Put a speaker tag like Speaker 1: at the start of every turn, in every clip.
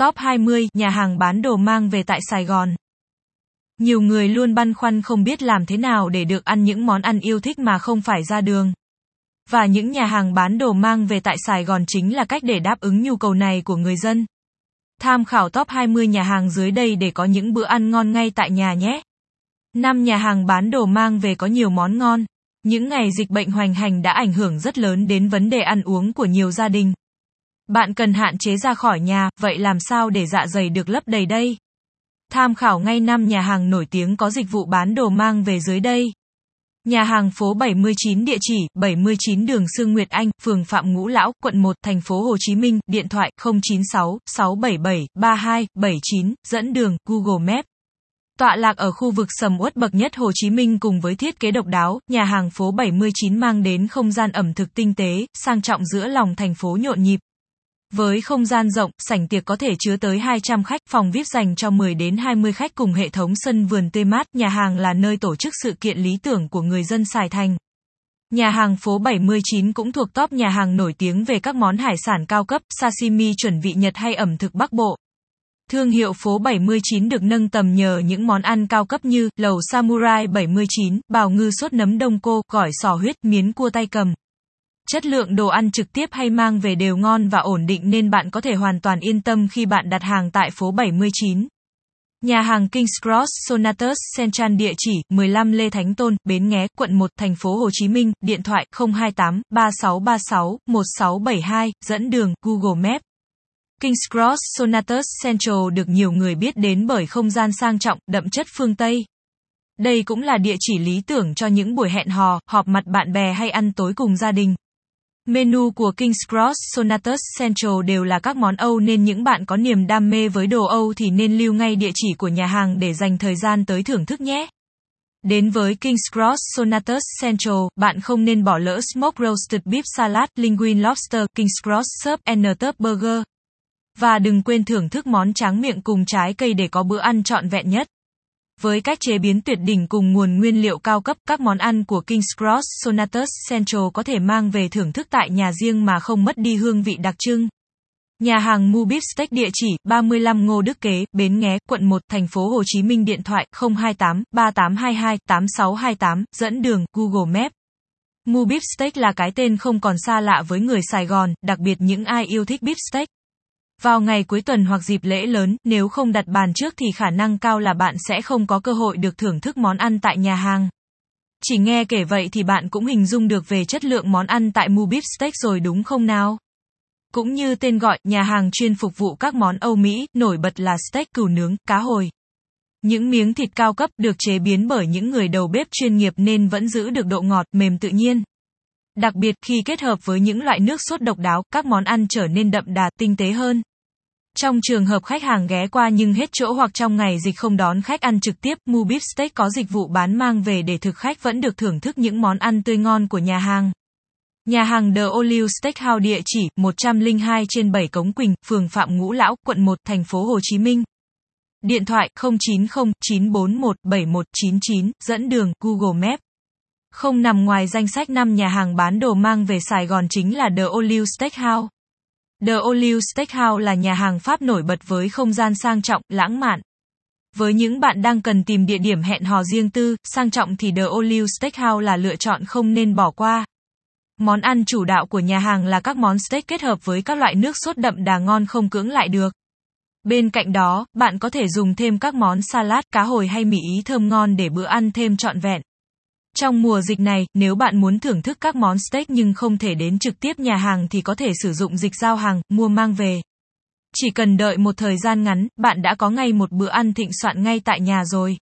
Speaker 1: Top 20 nhà hàng bán đồ mang về tại Sài Gòn. Nhiều người luôn băn khoăn không biết làm thế nào để được ăn những món ăn yêu thích mà không phải ra đường. Và những nhà hàng bán đồ mang về tại Sài Gòn chính là cách để đáp ứng nhu cầu này của người dân. Tham khảo top 20 nhà hàng dưới đây để có những bữa ăn ngon ngay tại nhà nhé. 5 nhà hàng bán đồ mang về có nhiều món ngon. Những ngày dịch bệnh hoành hành đã ảnh hưởng rất lớn đến vấn đề ăn uống của nhiều gia đình. Bạn cần hạn chế ra khỏi nhà, vậy làm sao để dạ dày được lấp đầy đây? Tham khảo ngay năm nhà hàng nổi tiếng có dịch vụ bán đồ mang về dưới đây. Nhà hàng phố 79 địa chỉ 79 đường Sương Nguyệt Anh, phường Phạm Ngũ Lão, quận 1, thành phố Hồ Chí Minh, điện thoại 096 677 32 79, dẫn đường Google Maps. Tọa lạc ở khu vực sầm uất bậc nhất Hồ Chí Minh cùng với thiết kế độc đáo, nhà hàng phố 79 mang đến không gian ẩm thực tinh tế, sang trọng giữa lòng thành phố nhộn nhịp. Với không gian rộng, sảnh tiệc có thể chứa tới 200 khách, phòng VIP dành cho 10 đến 20 khách cùng hệ thống sân vườn tươi mát, nhà hàng là nơi tổ chức sự kiện lý tưởng của người dân Sài Thành. Nhà hàng phố 79 cũng thuộc top nhà hàng nổi tiếng về các món hải sản cao cấp, sashimi chuẩn vị Nhật hay ẩm thực Bắc Bộ. Thương hiệu phố 79 được nâng tầm nhờ những món ăn cao cấp như lẩu samurai 79, bào ngư sốt nấm đông cô, gỏi sò huyết, miến cua tay cầm. Chất lượng đồ ăn trực tiếp hay mang về đều ngon và ổn định nên bạn có thể hoàn toàn yên tâm khi bạn đặt hàng tại phố 79. Nhà hàng King's Cross Sonatus Central địa chỉ 15 Lê Thánh Tôn, Bến Nghé, quận 1, thành phố Hồ Chí Minh, điện thoại 028 3636 1672, dẫn đường Google Maps. King's Cross Sonatus Central được nhiều người biết đến bởi không gian sang trọng, đậm chất phương Tây. Đây cũng là địa chỉ lý tưởng cho những buổi hẹn hò, họp mặt bạn bè hay ăn tối cùng gia đình. Menu của King's Cross Sonatus Central đều là các món Âu nên những bạn có niềm đam mê với đồ Âu thì nên lưu ngay địa chỉ của nhà hàng để dành thời gian tới thưởng thức nhé. Đến với King's Cross Sonatus Central, bạn không nên bỏ lỡ Smoked Roasted Beef Salad, Linguine Lobster, King's Cross Surf and Tub Burger. Và đừng quên thưởng thức món tráng miệng cùng trái cây để có bữa ăn trọn vẹn nhất. Với cách chế biến tuyệt đỉnh cùng nguồn nguyên liệu cao cấp, các món ăn của King's Cross Sonatus Central có thể mang về thưởng thức tại nhà riêng mà không mất đi hương vị đặc trưng. Nhà hàng Mu Beef Steak địa chỉ 35 Ngô Đức Kế, Bến Nghé, quận 1, thành phố Hồ Chí Minh điện thoại 028 3822 8628, dẫn đường Google Maps. Mu Beef Steak là cái tên không còn xa lạ với người Sài Gòn, đặc biệt những ai yêu thích beef steak. Vào ngày cuối tuần hoặc dịp lễ lớn, nếu không đặt bàn trước thì khả năng cao là bạn sẽ không có cơ hội được thưởng thức món ăn tại nhà hàng. Chỉ nghe kể vậy thì bạn cũng hình dung được về chất lượng món ăn tại Mu Beef Steak rồi đúng không nào? Cũng như tên gọi, nhà hàng chuyên phục vụ các món Âu Mỹ, nổi bật là steak cừu nướng, cá hồi. Những miếng thịt cao cấp được chế biến bởi những người đầu bếp chuyên nghiệp nên vẫn giữ được độ ngọt, mềm tự nhiên. Đặc biệt khi kết hợp với những loại nước sốt độc đáo, các món ăn trở nên đậm đà, tinh tế hơn. Trong trường hợp khách hàng ghé qua nhưng hết chỗ hoặc trong ngày dịch không đón khách ăn trực tiếp, Mubip Steak có dịch vụ bán mang về để thực khách vẫn được thưởng thức những món ăn tươi ngon của nhà hàng. Nhà hàng The Olive Steakhouse địa chỉ 102 trên 7 Cống Quỳnh, phường Phạm Ngũ Lão, quận 1, thành phố Hồ Chí Minh. Điện thoại 090 941 7199, dẫn đường Google Maps. Không nằm ngoài danh sách 5 nhà hàng bán đồ mang về Sài Gòn chính là The Olive Steakhouse. The Olive Steakhouse là nhà hàng Pháp nổi bật với không gian sang trọng, lãng mạn. Với những bạn đang cần tìm địa điểm hẹn hò riêng tư, sang trọng thì The Olive Steakhouse là lựa chọn không nên bỏ qua. Món ăn chủ đạo của nhà hàng là các món steak kết hợp với các loại nước sốt đậm đà ngon không cưỡng lại được. Bên cạnh đó, bạn có thể dùng thêm các món salad, cá hồi hay mì ý thơm ngon để bữa ăn thêm trọn vẹn. Trong mùa dịch này, nếu bạn muốn thưởng thức các món steak nhưng không thể đến trực tiếp nhà hàng thì có thể sử dụng dịch giao hàng, mua mang về. Chỉ cần đợi một thời gian ngắn, bạn đã có ngay một bữa ăn thịnh soạn ngay tại nhà rồi.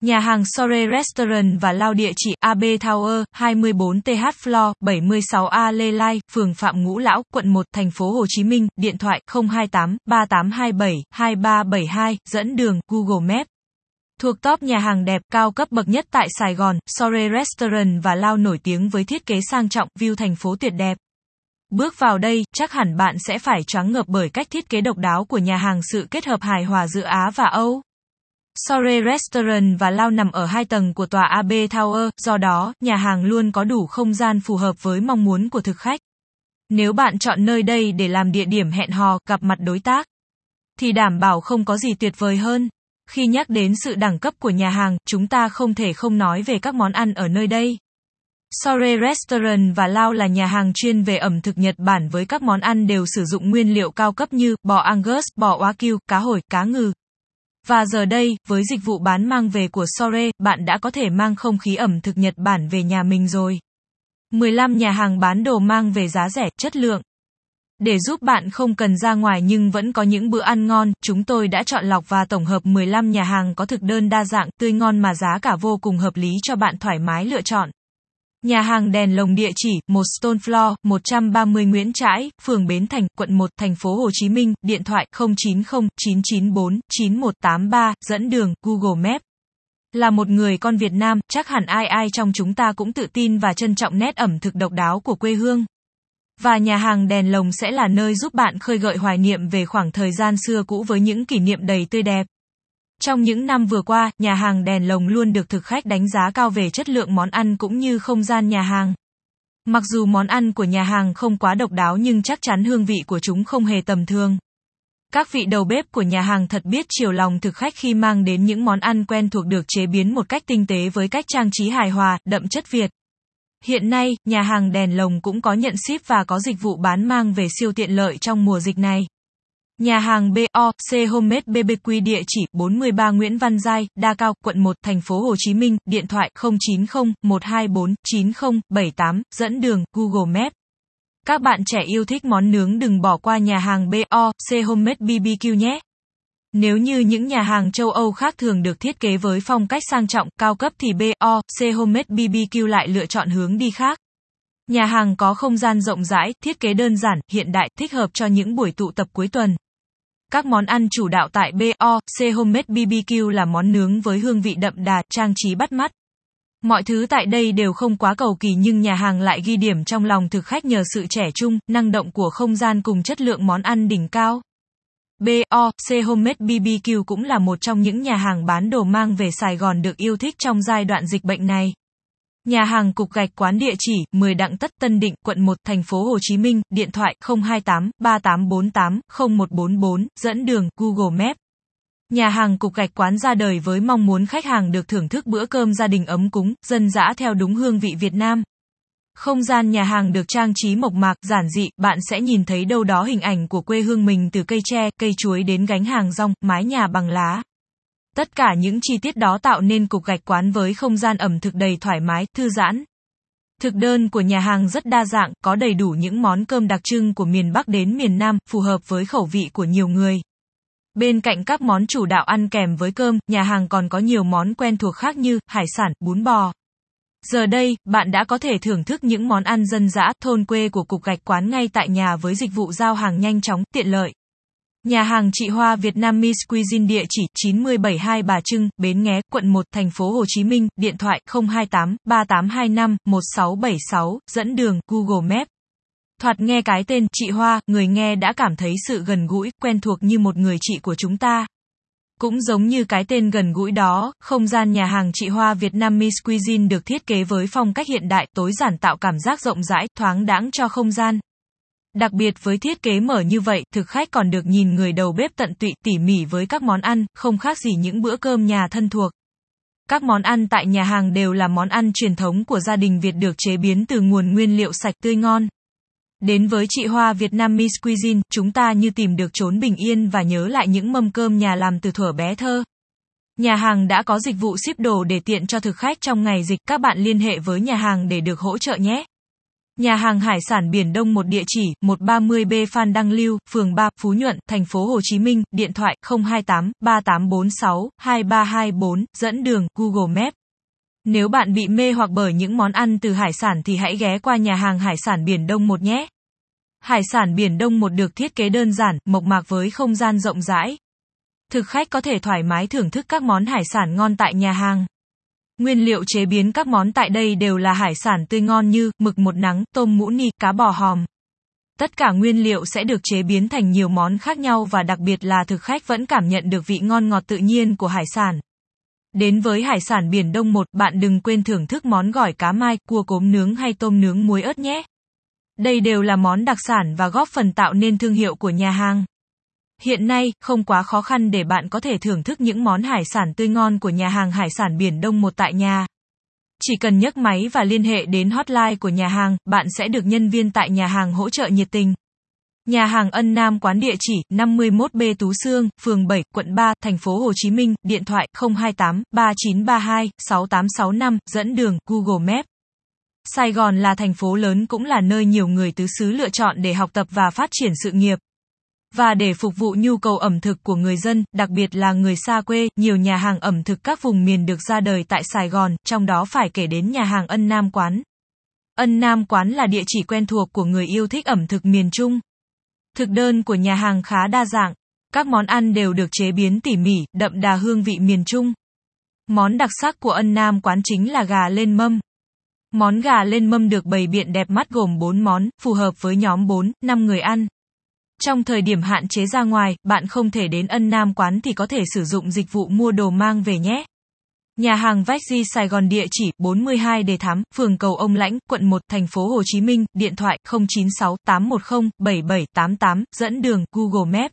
Speaker 1: Nhà hàng Sore Restaurant và lao địa chỉ AB Tower, 24TH Floor, 76A Lê Lai, phường Phạm Ngũ Lão, quận 1, thành phố Hồ Chí Minh, điện thoại 028 3827 2372, dẫn đường Google Maps. Thuộc top nhà hàng đẹp cao cấp bậc nhất tại Sài Gòn, Sore Restaurant và Lao nổi tiếng với thiết kế sang trọng, view thành phố tuyệt đẹp. Bước vào đây, chắc hẳn bạn sẽ phải choáng ngợp bởi cách thiết kế độc đáo của nhà hàng sự kết hợp hài hòa giữa Á và Âu. Sore Restaurant và Lao nằm ở hai tầng của tòa AB Tower, do đó, nhà hàng luôn có đủ không gian phù hợp với mong muốn của thực khách. Nếu bạn chọn nơi đây để làm địa điểm hẹn hò, gặp mặt đối tác, thì đảm bảo không có gì tuyệt vời hơn. Khi nhắc đến sự đẳng cấp của nhà hàng, chúng ta không thể không nói về các món ăn ở nơi đây. Sore Restaurant và Lao là nhà hàng chuyên về ẩm thực Nhật Bản với các món ăn đều sử dụng nguyên liệu cao cấp như bò Angus, bò Wagyu, cá hồi, cá ngừ. Và giờ đây, với dịch vụ bán mang về của Sore, bạn đã có thể mang không khí ẩm thực Nhật Bản về nhà mình rồi. 15 nhà hàng bán đồ mang về giá rẻ, chất lượng. Để giúp bạn không cần ra ngoài nhưng vẫn có những bữa ăn ngon, chúng tôi đã chọn lọc và tổng hợp 15 nhà hàng có thực đơn đa dạng, tươi ngon mà giá cả vô cùng hợp lý cho bạn thoải mái lựa chọn. Nhà hàng đèn lồng địa chỉ, 1 Stone Floor, 130 Nguyễn Trãi, phường Bến Thành, quận 1, thành phố Hồ Chí Minh, điện thoại 090 994 9183, dẫn đường, Google Maps. Là một người con Việt Nam, chắc hẳn ai ai trong chúng ta cũng tự tin và trân trọng nét ẩm thực độc đáo của quê hương. Và nhà hàng đèn lồng sẽ là nơi giúp bạn khơi gợi hoài niệm về khoảng thời gian xưa cũ với những kỷ niệm đầy tươi đẹp. Trong những năm vừa qua, nhà hàng đèn lồng luôn được thực khách đánh giá cao về chất lượng món ăn cũng như không gian nhà hàng. Mặc dù món ăn của nhà hàng không quá độc đáo nhưng chắc chắn hương vị của chúng không hề tầm thường. Các vị đầu bếp của nhà hàng thật biết chiều lòng thực khách khi mang đến những món ăn quen thuộc được chế biến một cách tinh tế với cách trang trí hài hòa, đậm chất Việt. Hiện nay, nhà hàng đèn lồng cũng có nhận ship và có dịch vụ bán mang về siêu tiện lợi trong mùa dịch này. Nhà hàng BOC Homemade BBQ địa chỉ 43 Nguyễn Văn Giai, Đa Cao, quận 1, thành phố Hồ Chí Minh, điện thoại 090 124 9078, dẫn đường Google Maps. Các bạn trẻ yêu thích món nướng đừng bỏ qua nhà hàng BOC Homemade BBQ nhé. Nếu như những nhà hàng châu Âu khác thường được thiết kế với phong cách sang trọng, cao cấp thì BOC Homemade BBQ lại lựa chọn hướng đi khác. Nhà hàng có không gian rộng rãi, thiết kế đơn giản, hiện đại, thích hợp cho những buổi tụ tập cuối tuần. Các món ăn chủ đạo tại BOC Homemade BBQ là món nướng với hương vị đậm đà, trang trí bắt mắt. Mọi thứ tại đây đều không quá cầu kỳ nhưng nhà hàng lại ghi điểm trong lòng thực khách nhờ sự trẻ trung, năng động của không gian cùng chất lượng món ăn đỉnh cao. BOC Homemade BBQ cũng là một trong những nhà hàng bán đồ mang về Sài Gòn được yêu thích trong giai đoạn dịch bệnh này. Nhà hàng Cục Gạch quán địa chỉ 10 Đặng Tất Tân Định, quận 1, thành phố Hồ Chí Minh, điện thoại 028 3848 0144, dẫn đường Google Maps. Nhà hàng Cục Gạch quán ra đời với mong muốn khách hàng được thưởng thức bữa cơm gia đình ấm cúng, dân dã theo đúng hương vị Việt Nam. Không gian nhà hàng được trang trí mộc mạc, giản dị, bạn sẽ nhìn thấy đâu đó hình ảnh của quê hương mình từ cây tre, cây chuối đến gánh hàng rong, mái nhà bằng lá. Tất cả những chi tiết đó tạo nên cục gạch quán với không gian ẩm thực đầy thoải mái, thư giãn. Thực đơn của nhà hàng rất đa dạng, có đầy đủ những món cơm đặc trưng của miền Bắc đến miền Nam, phù hợp với khẩu vị của nhiều người. Bên cạnh các món chủ đạo ăn kèm với cơm, nhà hàng còn có nhiều món quen thuộc khác như hải sản, bún bò. Giờ đây, bạn đã có thể thưởng thức những món ăn dân dã, thôn quê của cục gạch quán ngay tại nhà với dịch vụ giao hàng nhanh chóng, tiện lợi. Nhà hàng Chị Hoa Việt Nam Miss Cuisine địa chỉ 9072 Bà Trưng, Bến Nghé, quận 1, thành phố Hồ Chí Minh, điện thoại 028 3825 1676, dẫn đường Google Maps. Thoạt nghe cái tên chị Hoa, người nghe đã cảm thấy sự gần gũi, quen thuộc như một người chị của chúng ta. Cũng giống như cái tên gần gũi đó, không gian nhà hàng chị Hoa Việt Nam Miss Cuisine được thiết kế với phong cách hiện đại, tối giản tạo cảm giác rộng rãi, thoáng đãng cho không gian. Đặc biệt với thiết kế mở như vậy, thực khách còn được nhìn người đầu bếp tận tụy tỉ mỉ với các món ăn, không khác gì những bữa cơm nhà thân thuộc. Các món ăn tại nhà hàng đều là món ăn truyền thống của gia đình Việt được chế biến từ nguồn nguyên liệu sạch tươi ngon. Đến với chị Hoa Việt Nam Miss Cuisine, chúng ta như tìm được chốn bình yên và nhớ lại những mâm cơm nhà làm từ thuở bé thơ. Nhà hàng đã có dịch vụ ship đồ để tiện cho thực khách trong ngày dịch, các bạn liên hệ với nhà hàng để được hỗ trợ nhé. Nhà hàng hải sản Biển Đông một địa chỉ 130B Phan Đăng Lưu, phường 3, Phú Nhuận, thành phố Hồ Chí Minh, điện thoại 028 3846 2324, dẫn đường Google Maps. Nếu bạn bị mê hoặc bởi những món ăn từ hải sản thì hãy ghé qua nhà hàng hải sản Biển Đông một nhé. Hải sản Biển Đông một được thiết kế đơn giản, mộc mạc với không gian rộng rãi. Thực khách có thể thoải mái thưởng thức các món hải sản ngon tại nhà hàng. Nguyên liệu chế biến các món tại đây đều là hải sản tươi ngon như mực một nắng, tôm mũ ni, cá bò hòm. Tất cả nguyên liệu sẽ được chế biến thành nhiều món khác nhau và đặc biệt là thực khách vẫn cảm nhận được vị ngon ngọt tự nhiên của hải sản. Đến với hải sản Biển Đông 1, bạn đừng quên thưởng thức món gỏi cá mai, cua cốm nướng hay tôm nướng muối ớt nhé. Đây đều là món đặc sản và góp phần tạo nên thương hiệu của nhà hàng. Hiện nay, không quá khó khăn để bạn có thể thưởng thức những món hải sản tươi ngon của nhà hàng hải sản Biển Đông một tại nhà. Chỉ cần nhấc máy và liên hệ đến hotline của nhà hàng, bạn sẽ được nhân viên tại nhà hàng hỗ trợ nhiệt tình. Nhà hàng Ân Nam quán địa chỉ 51B Tú Sương, phường 7, quận 3, thành phố Hồ Chí Minh, điện thoại 028 3932 6865, dẫn đường Google Maps. Sài Gòn là thành phố lớn cũng là nơi nhiều người tứ xứ lựa chọn để học tập và phát triển sự nghiệp. Và để phục vụ nhu cầu ẩm thực của người dân, đặc biệt là người xa quê, nhiều nhà hàng ẩm thực các vùng miền được ra đời tại Sài Gòn, trong đó phải kể đến nhà hàng Ân Nam Quán. Ân Nam Quán là địa chỉ quen thuộc của người yêu thích ẩm thực miền Trung. Thực đơn của nhà hàng khá đa dạng. Các món ăn đều được chế biến tỉ mỉ, đậm đà hương vị miền Trung. Món đặc sắc của Ân Nam Quán chính là gà lên mâm. Món gà lên mâm được bày biện đẹp mắt gồm 4 món, phù hợp với nhóm 4, 5 người ăn. Trong thời điểm hạn chế ra ngoài, bạn không thể đến ân nam quán thì có thể sử dụng dịch vụ mua đồ mang về nhé. Nhà hàng Vexy Sài Gòn địa chỉ 42 Đề Thám, phường Cầu Ông Lãnh, quận 1, thành phố Hồ Chí Minh, điện thoại 096 810 7788, dẫn đường Google Maps.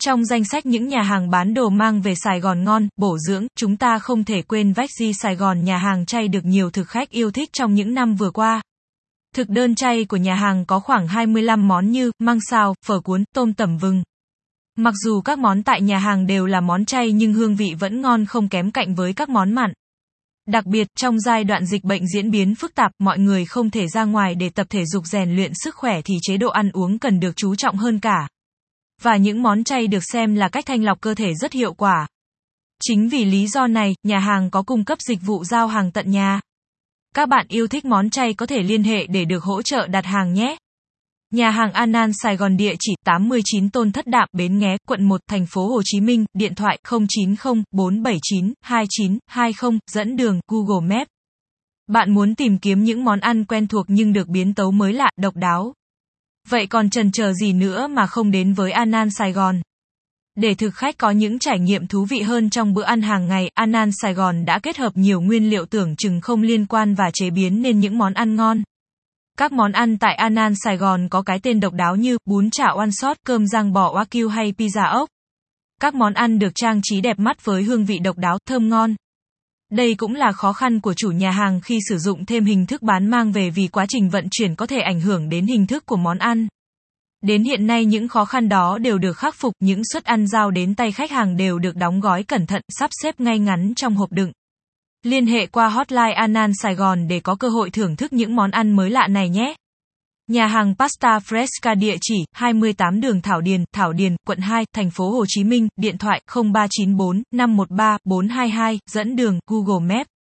Speaker 1: Trong danh sách những nhà hàng bán đồ mang về Sài Gòn ngon, bổ dưỡng, chúng ta không thể quên Vexy Sài Gòn nhà hàng chay được nhiều thực khách yêu thích trong những năm vừa qua. Thực đơn chay của nhà hàng có khoảng 25 món như măng xào, phở cuốn, tôm tẩm vừng. Mặc dù các món tại nhà hàng đều là món chay nhưng hương vị vẫn ngon không kém cạnh với các món mặn. Đặc biệt, trong giai đoạn dịch bệnh diễn biến phức tạp, mọi người không thể ra ngoài để tập thể dục rèn luyện sức khỏe thì chế độ ăn uống cần được chú trọng hơn cả. Và những món chay được xem là cách thanh lọc cơ thể rất hiệu quả. Chính vì lý do này, nhà hàng có cung cấp dịch vụ giao hàng tận nhà. Các bạn yêu thích món chay có thể liên hệ để được hỗ trợ đặt hàng nhé. Nhà hàng Anan Sài Gòn địa chỉ 89 Tôn Thất Đạm, Bến Nghé, quận 1, thành phố Hồ Chí Minh, điện thoại 090 479 2920, dẫn đường Google Maps. Bạn muốn tìm kiếm những món ăn quen thuộc nhưng được biến tấu mới lạ, độc đáo. Vậy còn trần chờ gì nữa mà không đến với Anan Sài Gòn? Để thực khách có những trải nghiệm thú vị hơn trong bữa ăn hàng ngày, Anan Sài Gòn đã kết hợp nhiều nguyên liệu tưởng chừng không liên quan và chế biến nên những món ăn ngon. Các món ăn tại Anan Sài Gòn có cái tên độc đáo như bún chả oan sót, cơm rang bò wagyu hay pizza ốc. Các món ăn được trang trí đẹp mắt với hương vị độc đáo, thơm ngon. Đây cũng là khó khăn của chủ nhà hàng khi sử dụng thêm hình thức bán mang về vì quá trình vận chuyển có thể ảnh hưởng đến hình thức của món ăn. Đến hiện nay những khó khăn đó đều được khắc phục, những suất ăn giao đến tay khách hàng đều được đóng gói cẩn thận, sắp xếp ngay ngắn trong hộp đựng. Liên hệ qua hotline Anan Sài Gòn để có cơ hội thưởng thức những món ăn mới lạ này nhé. Nhà hàng Pasta Fresca địa chỉ 28 đường Thảo Điền, Thảo Điền, quận 2, thành phố Hồ Chí Minh, điện thoại 0394 513 422, dẫn đường Google Maps.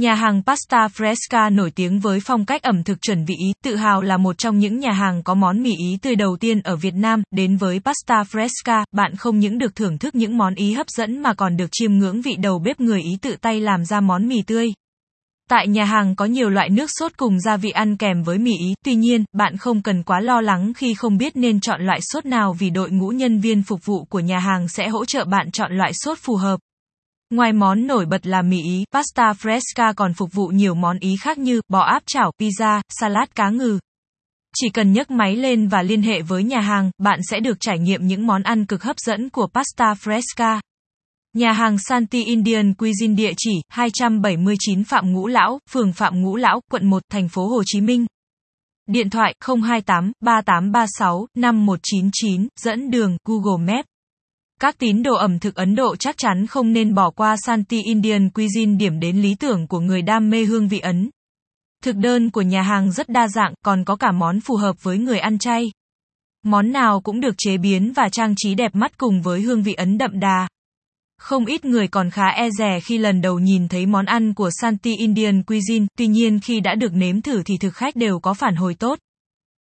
Speaker 1: Nhà hàng Pasta Fresca nổi tiếng với phong cách ẩm thực chuẩn vị Ý, tự hào là một trong những nhà hàng có món mì Ý tươi đầu tiên ở Việt Nam. Đến với Pasta Fresca, bạn không những được thưởng thức những món Ý hấp dẫn mà còn được chiêm ngưỡng vị đầu bếp người Ý tự tay làm ra món mì tươi. Tại nhà hàng có nhiều loại nước sốt cùng gia vị ăn kèm với mì Ý, tuy nhiên, bạn không cần quá lo lắng khi không biết nên chọn loại sốt nào vì đội ngũ nhân viên phục vụ của nhà hàng sẽ hỗ trợ bạn chọn loại sốt phù hợp. Ngoài món nổi bật là mì Ý, pasta fresca còn phục vụ nhiều món Ý khác như bò áp chảo, pizza, salad cá ngừ. Chỉ cần nhấc máy lên và liên hệ với nhà hàng, bạn sẽ được trải nghiệm những món ăn cực hấp dẫn của pasta fresca. Nhà hàng Santi Indian Cuisine địa chỉ 279 Phạm Ngũ Lão, phường Phạm Ngũ Lão, quận 1, thành phố Hồ Chí Minh. Điện thoại 028 3836 5199, dẫn đường Google Maps. Các tín đồ ẩm thực Ấn Độ chắc chắn không nên bỏ qua Santi Indian Cuisine điểm đến lý tưởng của người đam mê hương vị Ấn. Thực đơn của nhà hàng rất đa dạng, còn có cả món phù hợp với người ăn chay. Món nào cũng được chế biến và trang trí đẹp mắt cùng với hương vị Ấn đậm đà. Không ít người còn khá e rè khi lần đầu nhìn thấy món ăn của Santi Indian Cuisine, tuy nhiên khi đã được nếm thử thì thực khách đều có phản hồi tốt.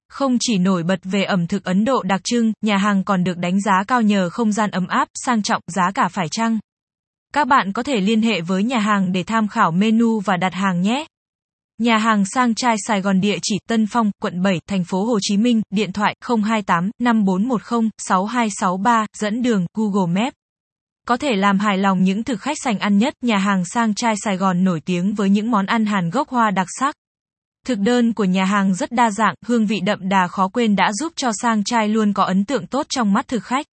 Speaker 1: Không chỉ nổi bật về ẩm thực Ấn Độ đặc trưng, nhà hàng còn được đánh giá cao nhờ không gian ấm áp, sang trọng, giá cả phải chăng. Các bạn có thể liên hệ với nhà hàng để tham khảo menu và đặt hàng nhé. Nhà hàng sang trai Sài Gòn địa chỉ Tân Phong, quận 7, thành phố Hồ Chí Minh, điện thoại 028 5410 6263, dẫn đường Google Maps. Có thể làm hài lòng những thực khách sành ăn nhất, nhà hàng sang trai Sài Gòn nổi tiếng với những món ăn Hàn gốc hoa đặc sắc. Thực đơn của nhà hàng rất đa dạng, hương vị đậm đà khó quên đã giúp cho sang trai luôn có ấn tượng tốt trong mắt thực khách.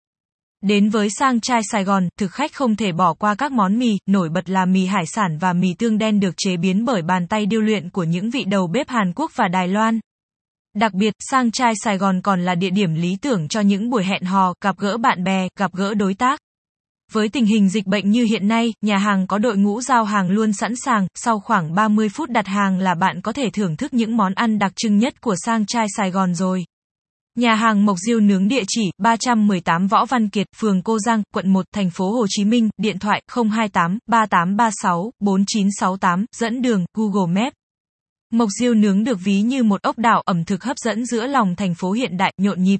Speaker 1: Đến với sang trai Sài Gòn, thực khách không thể bỏ qua các món mì, nổi bật là mì hải sản và mì tương đen được chế biến bởi bàn tay điêu luyện của những vị đầu bếp Hàn Quốc và Đài Loan. Đặc biệt, sang trai Sài Gòn còn là địa điểm lý tưởng cho những buổi hẹn hò, gặp gỡ bạn bè, gặp gỡ đối tác. Với tình hình dịch bệnh như hiện nay, nhà hàng có đội ngũ giao hàng luôn sẵn sàng, sau khoảng 30 phút đặt hàng là bạn có thể thưởng thức những món ăn đặc trưng nhất của sang trai Sài Gòn rồi. Nhà hàng Mộc Diêu nướng địa chỉ 318 Võ Văn Kiệt, phường Cô Giang, quận 1, thành phố Hồ Chí Minh, điện thoại 028 3836 4968, dẫn đường Google Maps. Mộc Diêu nướng được ví như một ốc đảo ẩm thực hấp dẫn giữa lòng thành phố hiện đại, nhộn nhịp.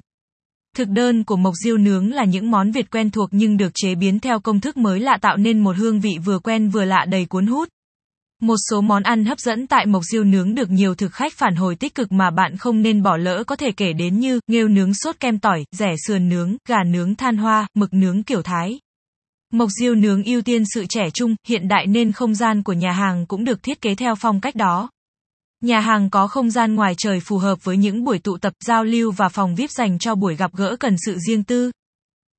Speaker 1: Thực đơn của Mộc Diêu nướng là những món Việt quen thuộc nhưng được chế biến theo công thức mới lạ tạo nên một hương vị vừa quen vừa lạ đầy cuốn hút. Một số món ăn hấp dẫn tại Mộc Diêu nướng được nhiều thực khách phản hồi tích cực mà bạn không nên bỏ lỡ có thể kể đến như nghêu nướng sốt kem tỏi, rẻ sườn nướng, gà nướng than hoa, mực nướng kiểu Thái. Mộc Diêu nướng ưu tiên sự trẻ trung, hiện đại nên không gian của nhà hàng cũng được thiết kế theo phong cách đó. Nhà hàng có không gian ngoài trời phù hợp với những buổi tụ tập, giao lưu và phòng VIP dành cho buổi gặp gỡ cần sự riêng tư.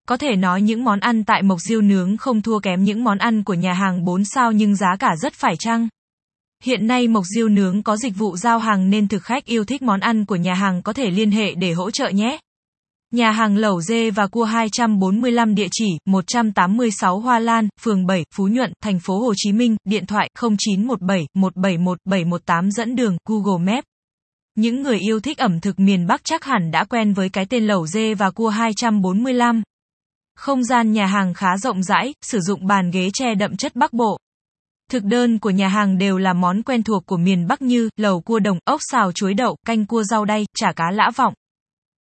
Speaker 1: Có thể nói những món ăn tại Mộc Diêu nướng không thua kém những món ăn của nhà hàng 4 sao nhưng giá cả rất phải chăng. Hiện nay Mộc Diêu nướng có dịch vụ giao hàng nên thực khách yêu thích món ăn của nhà hàng có thể liên hệ để hỗ trợ nhé. Nhà hàng Lẩu Dê và Cua 245 địa chỉ 186 Hoa Lan, phường 7, Phú Nhuận, thành phố Hồ Chí Minh, điện thoại 0917 171 718 dẫn đường Google Maps. Những người yêu thích ẩm thực miền Bắc chắc hẳn đã quen với cái tên Lẩu Dê và Cua 245. Không gian nhà hàng khá rộng rãi, sử dụng bàn ghế tre đậm chất Bắc Bộ. Thực đơn của nhà hàng đều là món quen thuộc của miền Bắc như lẩu cua đồng, ốc xào chuối đậu, canh cua rau đay, chả cá lã vọng.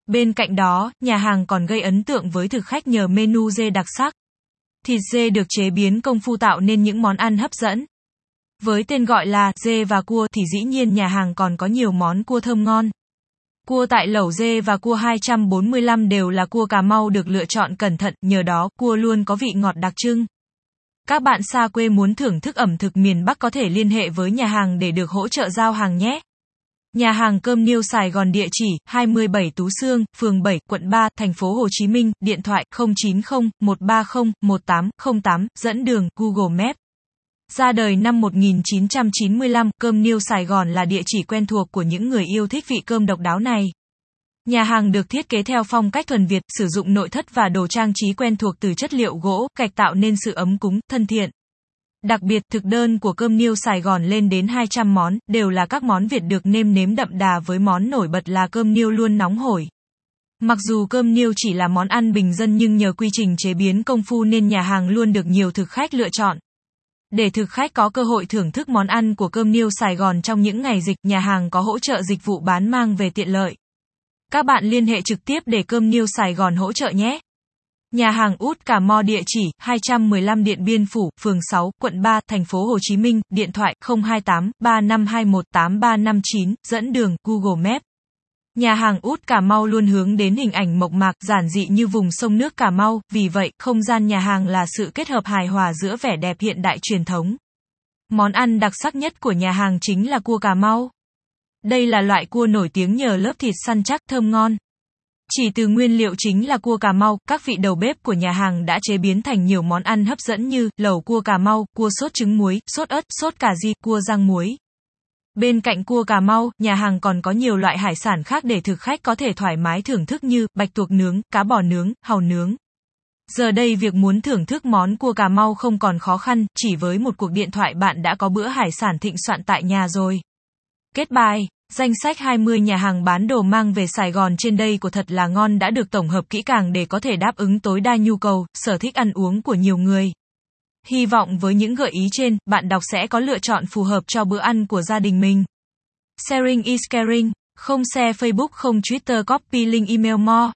Speaker 1: Bên cạnh đó, nhà hàng còn gây ấn tượng với thực khách nhờ menu dê đặc sắc. Thịt dê được chế biến công phu tạo nên những món ăn hấp dẫn. Với tên gọi là dê và cua thì dĩ nhiên nhà hàng còn có nhiều món cua thơm ngon. Cua tại lẩu dê và cua 245 đều là cua Cà Mau được lựa chọn cẩn thận, nhờ đó cua luôn có vị ngọt đặc trưng. Các bạn xa quê muốn thưởng thức ẩm thực miền Bắc có thể liên hệ với nhà hàng để được hỗ trợ giao hàng nhé. Nhà hàng cơm Niêu Sài Gòn địa chỉ 27 Tú Sương, phường 7, quận 3, thành phố Hồ Chí Minh, điện thoại 090 130 1808, dẫn đường Google Maps. Ra đời năm 1995, cơm Niêu Sài Gòn là địa chỉ quen thuộc của những người yêu thích vị cơm độc đáo này. Nhà hàng được thiết kế theo phong cách thuần Việt, sử dụng nội thất và đồ trang trí quen thuộc từ chất liệu gỗ, gạch tạo nên sự ấm cúng, thân thiện. Đặc biệt, thực đơn của cơm niêu Sài Gòn lên đến 200 món, đều là các món Việt được nêm nếm đậm đà với món nổi bật là cơm niêu luôn nóng hổi. Mặc dù cơm niêu chỉ là món ăn bình dân nhưng nhờ quy trình chế biến công phu nên nhà hàng luôn được nhiều thực khách lựa chọn. Để thực khách có cơ hội thưởng thức món ăn của cơm niêu Sài Gòn trong những ngày dịch, nhà hàng có hỗ trợ dịch vụ bán mang về tiện lợi. Các bạn liên hệ trực tiếp để cơm niêu Sài Gòn hỗ trợ nhé. Nhà hàng Út Cà Mo địa chỉ 215 Điện Biên Phủ, phường 6, quận 3, thành phố Hồ Chí Minh, điện thoại 028 3521 8359, dẫn đường Google Maps. Nhà hàng Út Cà Mau luôn hướng đến hình ảnh mộc mạc, giản dị như vùng sông nước Cà Mau, vì vậy, không gian nhà hàng là sự kết hợp hài hòa giữa vẻ đẹp hiện đại truyền thống. Món ăn đặc sắc nhất của nhà hàng chính là cua Cà Mau. Đây là loại cua nổi tiếng nhờ lớp thịt săn chắc thơm ngon. Chỉ từ nguyên liệu chính là cua Cà Mau, các vị đầu bếp của nhà hàng đã chế biến thành nhiều món ăn hấp dẫn như lẩu cua Cà Mau, cua sốt trứng muối, sốt ớt, sốt cà ri, cua rang muối. Bên cạnh cua Cà Mau, nhà hàng còn có nhiều loại hải sản khác để thực khách có thể thoải mái thưởng thức như bạch tuộc nướng, cá bò nướng, hàu nướng. Giờ đây việc muốn thưởng thức món cua Cà Mau không còn khó khăn, chỉ với một cuộc điện thoại bạn đã có bữa hải sản thịnh soạn tại nhà rồi. Kết bài Danh sách 20 nhà hàng bán đồ mang về Sài Gòn trên đây của thật là ngon đã được tổng hợp kỹ càng để có thể đáp ứng tối đa nhu cầu, sở thích ăn uống của nhiều người. Hy vọng với những gợi ý trên, bạn đọc sẽ có lựa chọn phù hợp cho bữa ăn của gia đình mình. Sharing is caring, không share Facebook không Twitter copy link email more.